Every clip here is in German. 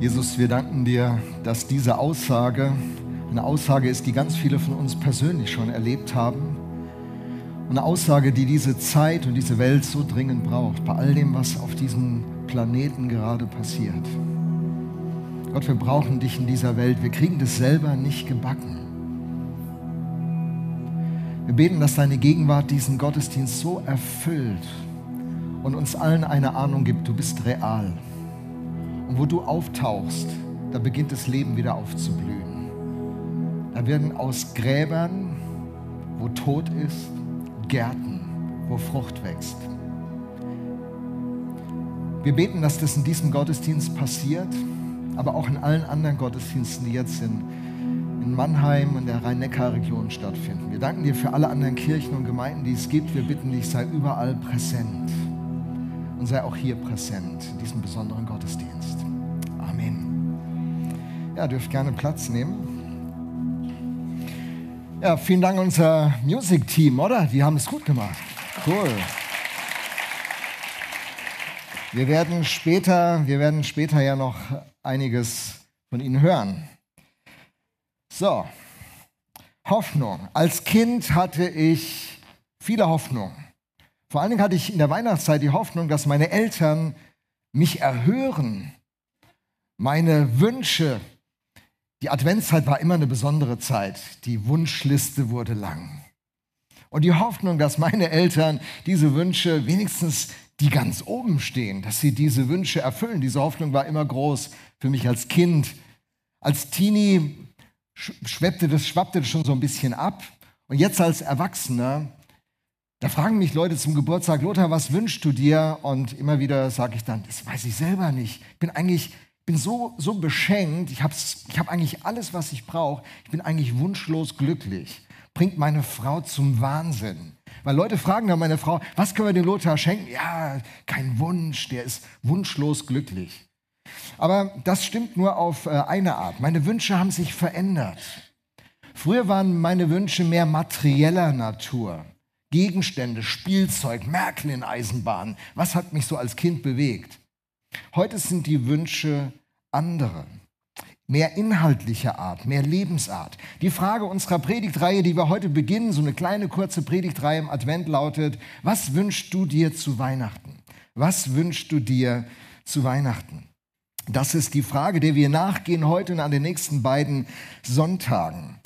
Jesus, wir danken dir, dass diese Aussage eine Aussage ist, die ganz viele von uns persönlich schon erlebt haben. Eine Aussage, die diese Zeit und diese Welt so dringend braucht, bei all dem, was auf diesem Planeten gerade passiert. Gott, wir brauchen dich in dieser Welt. Wir kriegen das selber nicht gebacken. Wir beten, dass deine Gegenwart diesen Gottesdienst so erfüllt und uns allen eine Ahnung gibt, du bist real. Und wo du auftauchst, da beginnt das Leben wieder aufzublühen. Da werden aus Gräbern, wo Tod ist, Gärten, wo Frucht wächst. Wir beten, dass das in diesem Gottesdienst passiert, aber auch in allen anderen Gottesdiensten, die jetzt in, in Mannheim und der Rhein-Neckar-Region stattfinden. Wir danken dir für alle anderen Kirchen und Gemeinden, die es gibt. Wir bitten dich, sei überall präsent und sei auch hier präsent in diesem besonderen Gottesdienst. Ja, dürft gerne Platz nehmen. Ja, vielen Dank unser Music-Team, oder? Die haben es gut gemacht. Cool. Wir werden später, wir werden später ja noch einiges von Ihnen hören. So, Hoffnung. Als Kind hatte ich viele Hoffnungen. Vor allen Dingen hatte ich in der Weihnachtszeit die Hoffnung, dass meine Eltern mich erhören, meine Wünsche. Die Adventszeit war immer eine besondere Zeit. Die Wunschliste wurde lang. Und die Hoffnung, dass meine Eltern diese Wünsche wenigstens die ganz oben stehen, dass sie diese Wünsche erfüllen. Diese Hoffnung war immer groß für mich als Kind. Als Teenie schweppte das, schwappte das schon so ein bisschen ab. Und jetzt als Erwachsener da fragen mich Leute zum Geburtstag, Lothar, was wünschst du dir? Und immer wieder sage ich dann, das weiß ich selber nicht. Ich bin eigentlich bin so, so beschenkt, ich habe ich hab eigentlich alles, was ich brauche. Ich bin eigentlich wunschlos glücklich. Bringt meine Frau zum Wahnsinn. Weil Leute fragen dann meine Frau, was können wir dem Lothar schenken? Ja, kein Wunsch, der ist wunschlos glücklich. Aber das stimmt nur auf äh, eine Art. Meine Wünsche haben sich verändert. Früher waren meine Wünsche mehr materieller Natur. Gegenstände, Spielzeug, Märklin-Eisenbahn. Was hat mich so als Kind bewegt? Heute sind die Wünsche andere, mehr inhaltlicher Art, mehr Lebensart. Die Frage unserer Predigtreihe, die wir heute beginnen, so eine kleine kurze Predigtreihe im Advent lautet, was wünschst du dir zu Weihnachten? Was wünschst du dir zu Weihnachten? Das ist die Frage, der wir nachgehen heute und an den nächsten beiden Sonntagen.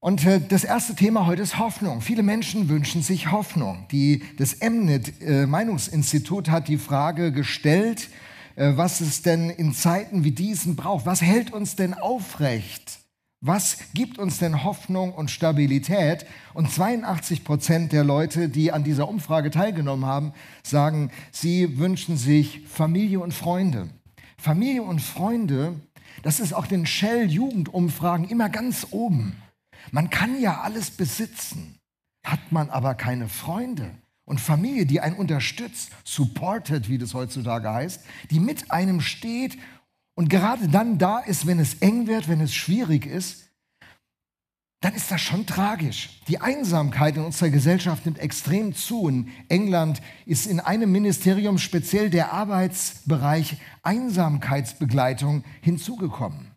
Und äh, das erste Thema heute ist Hoffnung. Viele Menschen wünschen sich Hoffnung. Die, das Emnet äh, Meinungsinstitut hat die Frage gestellt, was es denn in Zeiten wie diesen braucht. Was hält uns denn aufrecht? Was gibt uns denn Hoffnung und Stabilität? Und 82 Prozent der Leute, die an dieser Umfrage teilgenommen haben, sagen, sie wünschen sich Familie und Freunde. Familie und Freunde, das ist auch den Shell-Jugendumfragen immer ganz oben. Man kann ja alles besitzen, hat man aber keine Freunde und Familie, die einen unterstützt, supported, wie das heutzutage heißt, die mit einem steht und gerade dann da ist, wenn es eng wird, wenn es schwierig ist, dann ist das schon tragisch. Die Einsamkeit in unserer Gesellschaft nimmt extrem zu. In England ist in einem Ministerium speziell der Arbeitsbereich Einsamkeitsbegleitung hinzugekommen.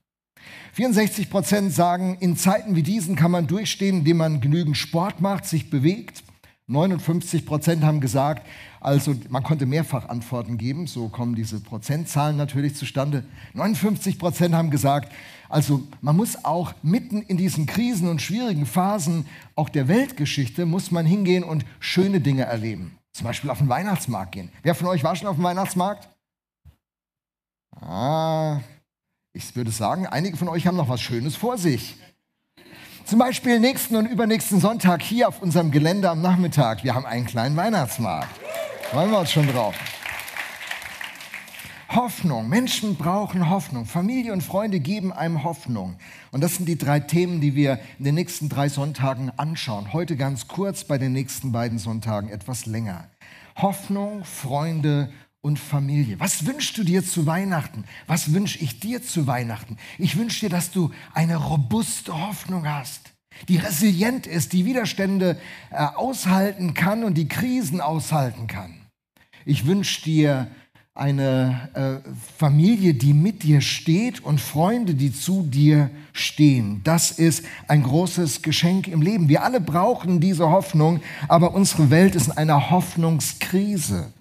64 Prozent sagen, in Zeiten wie diesen kann man durchstehen, indem man genügend Sport macht, sich bewegt. 59 Prozent haben gesagt, also man konnte mehrfach Antworten geben, so kommen diese Prozentzahlen natürlich zustande. 59 Prozent haben gesagt, also man muss auch mitten in diesen Krisen und schwierigen Phasen auch der Weltgeschichte, muss man hingehen und schöne Dinge erleben. Zum Beispiel auf den Weihnachtsmarkt gehen. Wer von euch war schon auf dem Weihnachtsmarkt? Ah, ich würde sagen, einige von euch haben noch was Schönes vor sich. Zum Beispiel nächsten und übernächsten Sonntag hier auf unserem Gelände am Nachmittag. Wir haben einen kleinen Weihnachtsmarkt. Freuen wir uns schon drauf. Hoffnung. Menschen brauchen Hoffnung. Familie und Freunde geben einem Hoffnung. Und das sind die drei Themen, die wir in den nächsten drei Sonntagen anschauen. Heute ganz kurz, bei den nächsten beiden Sonntagen etwas länger. Hoffnung, Freunde und Familie. Was wünschst du dir zu Weihnachten? Was wünsche ich dir zu Weihnachten? Ich wünsche dir, dass du eine robuste Hoffnung hast, die resilient ist, die Widerstände äh, aushalten kann und die Krisen aushalten kann. Ich wünsche dir eine äh, Familie, die mit dir steht und Freunde, die zu dir stehen. Das ist ein großes Geschenk im Leben. Wir alle brauchen diese Hoffnung, aber unsere Welt ist in einer Hoffnungskrise.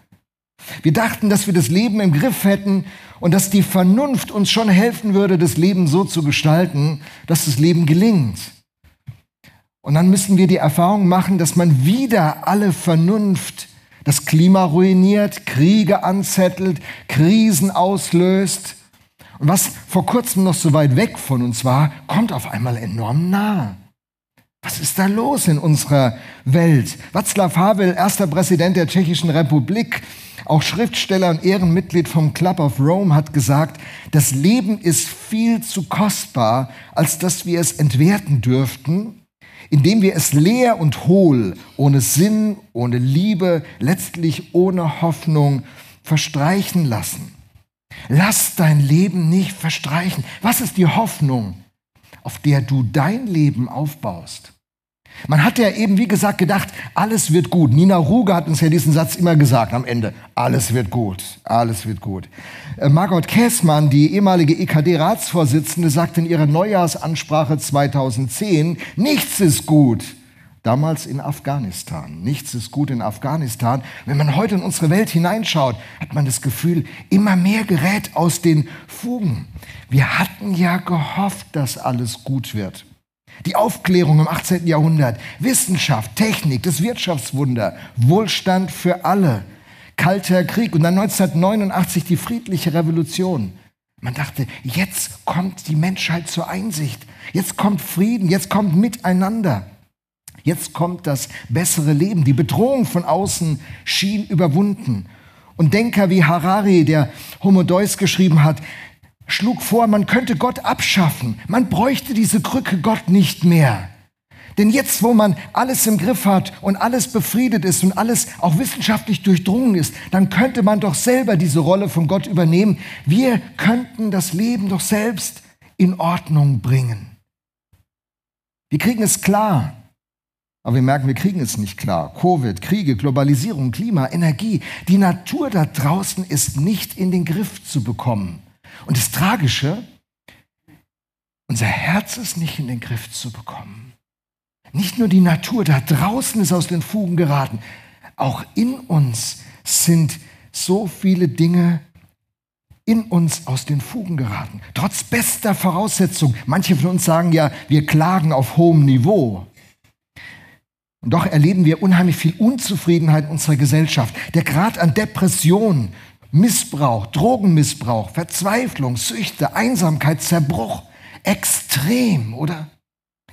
Wir dachten, dass wir das Leben im Griff hätten und dass die Vernunft uns schon helfen würde, das Leben so zu gestalten, dass das Leben gelingt. Und dann müssen wir die Erfahrung machen, dass man wieder alle Vernunft das Klima ruiniert, Kriege anzettelt, Krisen auslöst. Und was vor kurzem noch so weit weg von uns war, kommt auf einmal enorm nah. Was ist da los in unserer Welt? Václav Havel, erster Präsident der Tschechischen Republik, auch Schriftsteller und Ehrenmitglied vom Club of Rome, hat gesagt, das Leben ist viel zu kostbar, als dass wir es entwerten dürften indem wir es leer und hohl, ohne Sinn, ohne Liebe, letztlich ohne Hoffnung verstreichen lassen. Lass dein Leben nicht verstreichen. Was ist die Hoffnung, auf der du dein Leben aufbaust? Man hat ja eben, wie gesagt, gedacht, alles wird gut. Nina Ruge hat uns ja diesen Satz immer gesagt am Ende. Alles wird gut, alles wird gut. Äh, Margot Käßmann, die ehemalige EKD-Ratsvorsitzende, sagte in ihrer Neujahrsansprache 2010, nichts ist gut. Damals in Afghanistan. Nichts ist gut in Afghanistan. Wenn man heute in unsere Welt hineinschaut, hat man das Gefühl, immer mehr gerät aus den Fugen. Wir hatten ja gehofft, dass alles gut wird. Die Aufklärung im 18. Jahrhundert, Wissenschaft, Technik, das Wirtschaftswunder, Wohlstand für alle, Kalter Krieg und dann 1989 die friedliche Revolution. Man dachte, jetzt kommt die Menschheit zur Einsicht, jetzt kommt Frieden, jetzt kommt Miteinander, jetzt kommt das bessere Leben. Die Bedrohung von außen schien überwunden. Und Denker wie Harari, der Homo Deus geschrieben hat, schlug vor, man könnte Gott abschaffen. Man bräuchte diese Krücke Gott nicht mehr. Denn jetzt, wo man alles im Griff hat und alles befriedet ist und alles auch wissenschaftlich durchdrungen ist, dann könnte man doch selber diese Rolle von Gott übernehmen. Wir könnten das Leben doch selbst in Ordnung bringen. Wir kriegen es klar, aber wir merken, wir kriegen es nicht klar. Covid, Kriege, Globalisierung, Klima, Energie. Die Natur da draußen ist nicht in den Griff zu bekommen. Und das Tragische, unser Herz ist nicht in den Griff zu bekommen. Nicht nur die Natur da draußen ist aus den Fugen geraten, auch in uns sind so viele Dinge in uns aus den Fugen geraten. Trotz bester Voraussetzungen. Manche von uns sagen ja, wir klagen auf hohem Niveau. Und doch erleben wir unheimlich viel Unzufriedenheit in unserer Gesellschaft. Der Grad an Depression, Missbrauch, Drogenmissbrauch, Verzweiflung, Süchte, Einsamkeit, Zerbruch. Extrem, oder?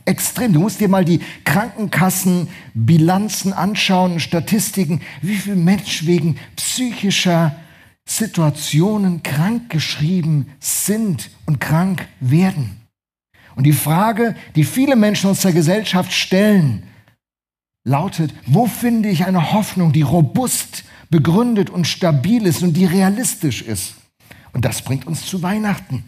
Extrem. Du musst dir mal die Krankenkassenbilanzen anschauen, Statistiken, wie viele Menschen wegen psychischer Situationen krankgeschrieben sind und krank werden. Und die Frage, die viele Menschen aus der Gesellschaft stellen, lautet, wo finde ich eine Hoffnung, die robust begründet und stabil ist und die realistisch ist. Und das bringt uns zu Weihnachten.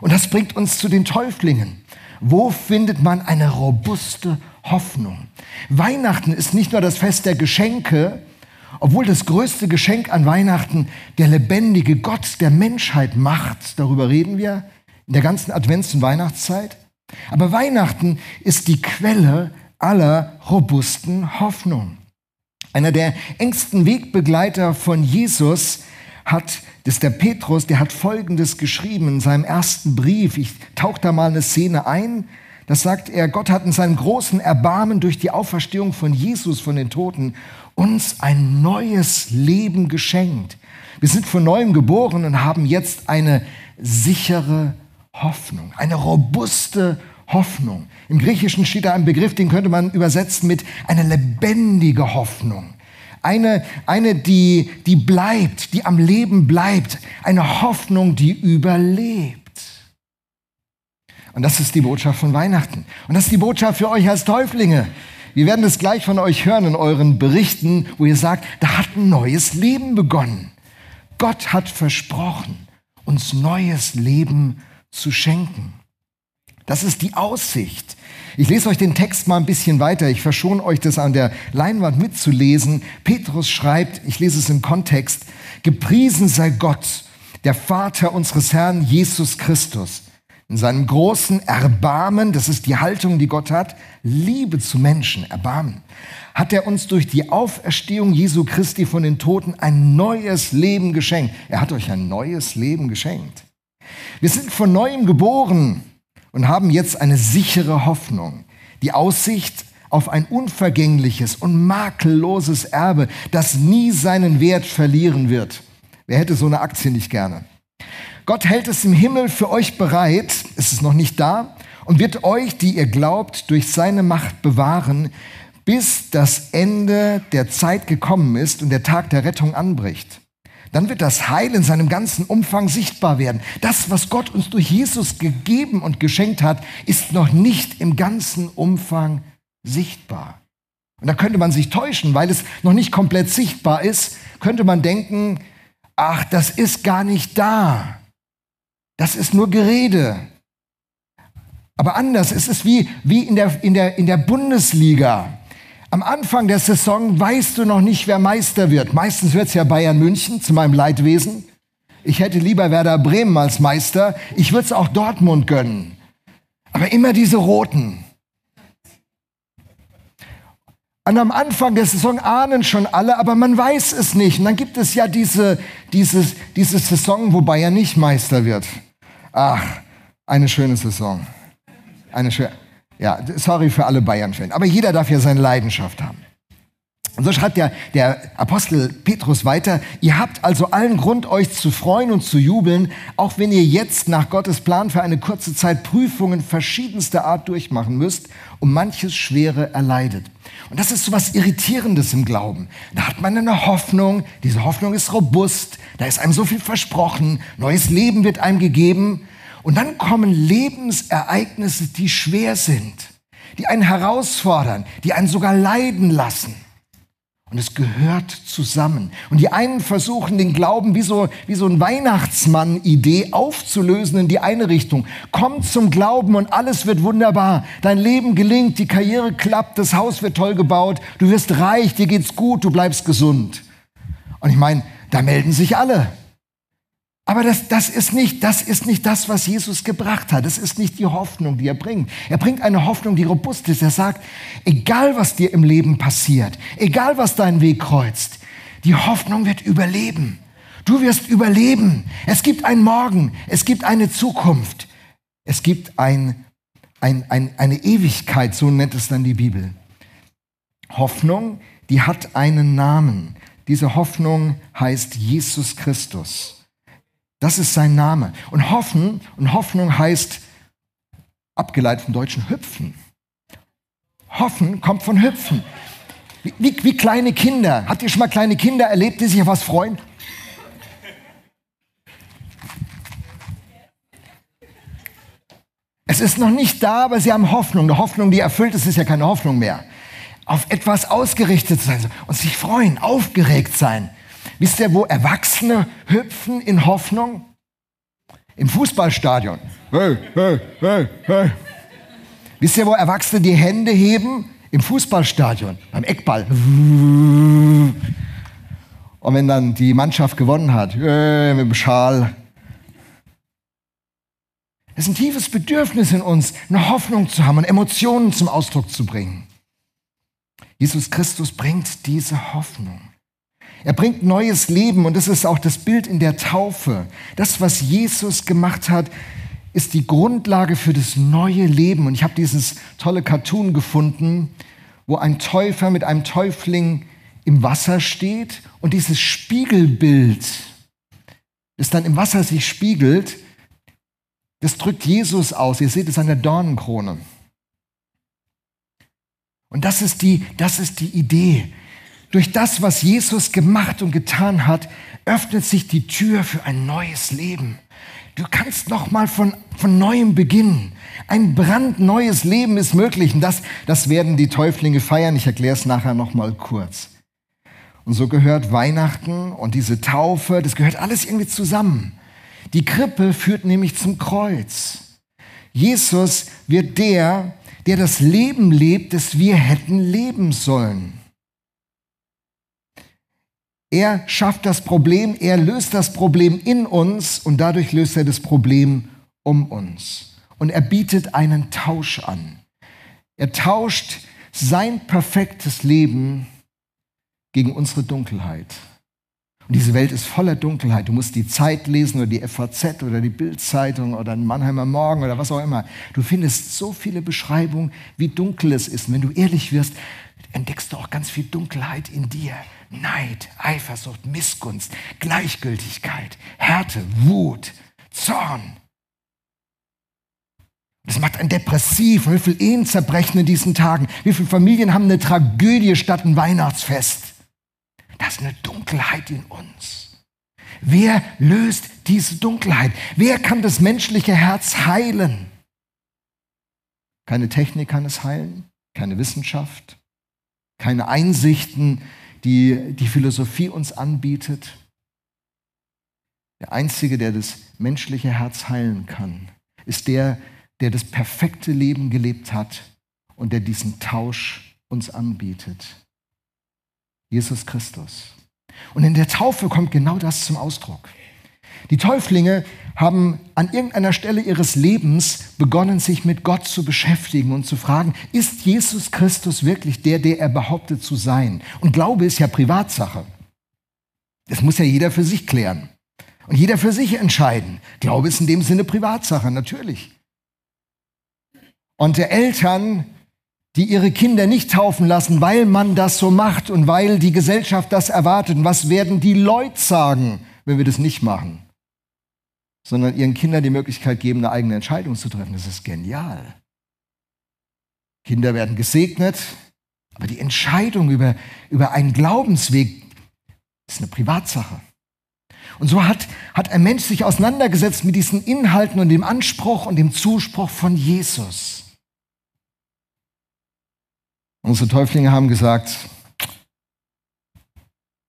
Und das bringt uns zu den Täuflingen. Wo findet man eine robuste Hoffnung? Weihnachten ist nicht nur das Fest der Geschenke, obwohl das größte Geschenk an Weihnachten der lebendige Gott der Menschheit macht. Darüber reden wir in der ganzen Advents- und Weihnachtszeit. Aber Weihnachten ist die Quelle aller robusten Hoffnung. Einer der engsten Wegbegleiter von Jesus hat, das ist der Petrus, der hat Folgendes geschrieben in seinem ersten Brief. Ich tauche da mal eine Szene ein. Das sagt er, Gott hat in seinem großen Erbarmen durch die Auferstehung von Jesus von den Toten uns ein neues Leben geschenkt. Wir sind von neuem geboren und haben jetzt eine sichere Hoffnung, eine robuste Hoffnung. Im Griechischen steht da ein Begriff, den könnte man übersetzen mit eine lebendige Hoffnung. Eine, eine die, die bleibt, die am Leben bleibt. Eine Hoffnung, die überlebt. Und das ist die Botschaft von Weihnachten. Und das ist die Botschaft für euch als Täuflinge. Wir werden es gleich von euch hören in euren Berichten, wo ihr sagt, da hat ein neues Leben begonnen. Gott hat versprochen, uns neues Leben zu schenken. Das ist die Aussicht. Ich lese euch den Text mal ein bisschen weiter. Ich verschone euch das an der Leinwand mitzulesen. Petrus schreibt, ich lese es im Kontext, gepriesen sei Gott, der Vater unseres Herrn Jesus Christus. In seinem großen Erbarmen, das ist die Haltung, die Gott hat, Liebe zu Menschen, Erbarmen, hat er uns durch die Auferstehung Jesu Christi von den Toten ein neues Leben geschenkt. Er hat euch ein neues Leben geschenkt. Wir sind von neuem geboren und haben jetzt eine sichere Hoffnung, die Aussicht auf ein unvergängliches und makelloses Erbe, das nie seinen Wert verlieren wird. Wer hätte so eine Aktie nicht gerne? Gott hält es im Himmel für euch bereit, es ist noch nicht da, und wird euch, die ihr glaubt, durch seine Macht bewahren, bis das Ende der Zeit gekommen ist und der Tag der Rettung anbricht dann wird das Heil in seinem ganzen Umfang sichtbar werden. Das, was Gott uns durch Jesus gegeben und geschenkt hat, ist noch nicht im ganzen Umfang sichtbar. Und da könnte man sich täuschen, weil es noch nicht komplett sichtbar ist, könnte man denken, ach, das ist gar nicht da. Das ist nur Gerede. Aber anders, es ist wie, wie in, der, in, der, in der Bundesliga. Am Anfang der Saison weißt du noch nicht, wer Meister wird. Meistens wird es ja Bayern München, zu meinem Leidwesen. Ich hätte lieber Werder Bremen als Meister. Ich würde es auch Dortmund gönnen. Aber immer diese Roten. Und am Anfang der Saison ahnen schon alle, aber man weiß es nicht. Und dann gibt es ja diese, dieses, diese Saison, wo Bayern nicht Meister wird. Ach, eine schöne Saison. Eine schöne. Ja, sorry für alle Bayern-Fans. Aber jeder darf ja seine Leidenschaft haben. Und so schreibt der, der Apostel Petrus weiter, ihr habt also allen Grund, euch zu freuen und zu jubeln, auch wenn ihr jetzt nach Gottes Plan für eine kurze Zeit Prüfungen verschiedenster Art durchmachen müsst und manches Schwere erleidet. Und das ist so was Irritierendes im Glauben. Da hat man eine Hoffnung, diese Hoffnung ist robust, da ist einem so viel versprochen, neues Leben wird einem gegeben und dann kommen Lebensereignisse, die schwer sind, die einen herausfordern, die einen sogar leiden lassen. Und es gehört zusammen. Und die einen versuchen, den Glauben wie so, wie so ein Weihnachtsmann-Idee aufzulösen in die eine Richtung. Komm zum Glauben und alles wird wunderbar. Dein Leben gelingt, die Karriere klappt, das Haus wird toll gebaut, du wirst reich, dir geht's gut, du bleibst gesund. Und ich meine, da melden sich alle. Aber das, das, ist nicht, das ist nicht das, was Jesus gebracht hat. Das ist nicht die Hoffnung, die er bringt. Er bringt eine Hoffnung, die robust ist. Er sagt, egal was dir im Leben passiert, egal was deinen Weg kreuzt, die Hoffnung wird überleben. Du wirst überleben. Es gibt einen Morgen, es gibt eine Zukunft, es gibt ein, ein, ein, eine Ewigkeit, so nennt es dann die Bibel. Hoffnung, die hat einen Namen. Diese Hoffnung heißt Jesus Christus. Das ist sein Name. Und hoffen, und Hoffnung heißt, abgeleitet vom Deutschen, hüpfen. Hoffen kommt von hüpfen. Wie, wie, wie kleine Kinder. Habt ihr schon mal kleine Kinder erlebt, die sich auf was freuen? Es ist noch nicht da, aber sie haben Hoffnung. Eine Hoffnung, die erfüllt ist, ist ja keine Hoffnung mehr. Auf etwas ausgerichtet sein und sich freuen, aufgeregt sein. Wisst ihr, wo Erwachsene hüpfen in Hoffnung? Im Fußballstadion. Hey, hey, hey, hey. Wisst ihr, wo Erwachsene die Hände heben? Im Fußballstadion, beim Eckball. Und wenn dann die Mannschaft gewonnen hat, mit dem Schal. Es ist ein tiefes Bedürfnis in uns, eine Hoffnung zu haben und Emotionen zum Ausdruck zu bringen. Jesus Christus bringt diese Hoffnung. Er bringt neues Leben und das ist auch das Bild in der Taufe. Das, was Jesus gemacht hat, ist die Grundlage für das neue Leben. Und ich habe dieses tolle Cartoon gefunden, wo ein Täufer mit einem Täufling im Wasser steht und dieses Spiegelbild, das dann im Wasser sich spiegelt, das drückt Jesus aus. Ihr seht es an der Dornenkrone. Und das ist die, das ist die Idee. Durch das, was Jesus gemacht und getan hat, öffnet sich die Tür für ein neues Leben. Du kannst noch mal von, von neuem beginnen. Ein brandneues Leben ist möglich. Und das, das werden die Täuflinge feiern. Ich erkläre es nachher noch mal kurz. Und so gehört Weihnachten und diese Taufe, das gehört alles irgendwie zusammen. Die Krippe führt nämlich zum Kreuz. Jesus wird der, der das Leben lebt, das wir hätten leben sollen. Er schafft das Problem, er löst das Problem in uns und dadurch löst er das Problem um uns. Und er bietet einen Tausch an. Er tauscht sein perfektes Leben gegen unsere Dunkelheit. Und diese Welt ist voller Dunkelheit. Du musst die Zeit lesen oder die FAZ oder die Bildzeitung oder den Mannheimer Morgen oder was auch immer. Du findest so viele Beschreibungen, wie dunkel es ist. Und wenn du ehrlich wirst, entdeckst du auch ganz viel Dunkelheit in dir. Neid, Eifersucht, Missgunst, Gleichgültigkeit, Härte, Wut, Zorn. Das macht einen depressiv. Wie viele Ehen zerbrechen in diesen Tagen? Wie viele Familien haben eine Tragödie statt ein Weihnachtsfest? Das ist eine Dunkelheit in uns. Wer löst diese Dunkelheit? Wer kann das menschliche Herz heilen? Keine Technik kann es heilen, keine Wissenschaft, keine Einsichten, die die Philosophie uns anbietet. Der Einzige, der das menschliche Herz heilen kann, ist der, der das perfekte Leben gelebt hat und der diesen Tausch uns anbietet. Jesus Christus. Und in der Taufe kommt genau das zum Ausdruck. Die Täuflinge haben an irgendeiner Stelle ihres Lebens begonnen, sich mit Gott zu beschäftigen und zu fragen, ist Jesus Christus wirklich der, der er behauptet zu sein? Und Glaube ist ja Privatsache. Das muss ja jeder für sich klären. Und jeder für sich entscheiden. Glaube ist in dem Sinne Privatsache, natürlich. Und der Eltern die ihre Kinder nicht taufen lassen, weil man das so macht und weil die Gesellschaft das erwartet. Was werden die Leute sagen, wenn wir das nicht machen? Sondern ihren Kindern die Möglichkeit geben, eine eigene Entscheidung zu treffen. Das ist genial. Kinder werden gesegnet, aber die Entscheidung über, über einen Glaubensweg ist eine Privatsache. Und so hat, hat ein Mensch sich auseinandergesetzt mit diesen Inhalten und dem Anspruch und dem Zuspruch von Jesus. Unsere Täuflinge haben gesagt,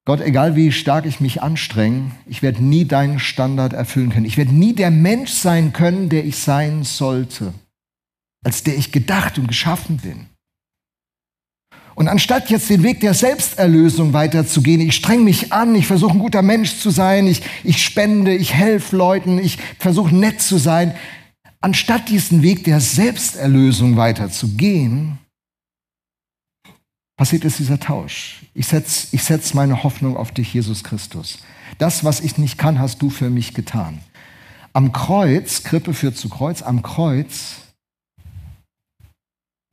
Gott, egal wie stark ich mich anstrenge, ich werde nie deinen Standard erfüllen können. Ich werde nie der Mensch sein können, der ich sein sollte, als der ich gedacht und geschaffen bin. Und anstatt jetzt den Weg der Selbsterlösung weiterzugehen, ich streng mich an, ich versuche ein guter Mensch zu sein, ich, ich spende, ich helfe Leuten, ich versuche nett zu sein, anstatt diesen Weg der Selbsterlösung weiterzugehen, passiert ist dieser Tausch. Ich setze ich setz meine Hoffnung auf dich, Jesus Christus. Das, was ich nicht kann, hast du für mich getan. Am Kreuz, Krippe führt zu Kreuz, am Kreuz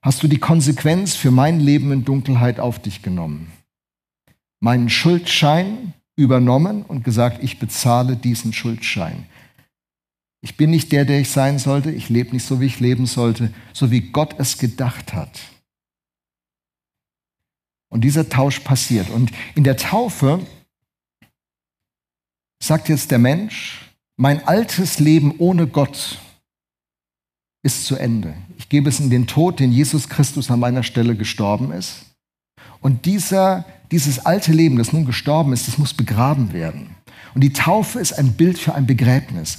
hast du die Konsequenz für mein Leben in Dunkelheit auf dich genommen. Meinen Schuldschein übernommen und gesagt, ich bezahle diesen Schuldschein. Ich bin nicht der, der ich sein sollte, ich lebe nicht so, wie ich leben sollte, so wie Gott es gedacht hat. Und dieser Tausch passiert. Und in der Taufe sagt jetzt der Mensch, mein altes Leben ohne Gott ist zu Ende. Ich gebe es in den Tod, den Jesus Christus an meiner Stelle gestorben ist. Und dieser, dieses alte Leben, das nun gestorben ist, das muss begraben werden. Und die Taufe ist ein Bild für ein Begräbnis.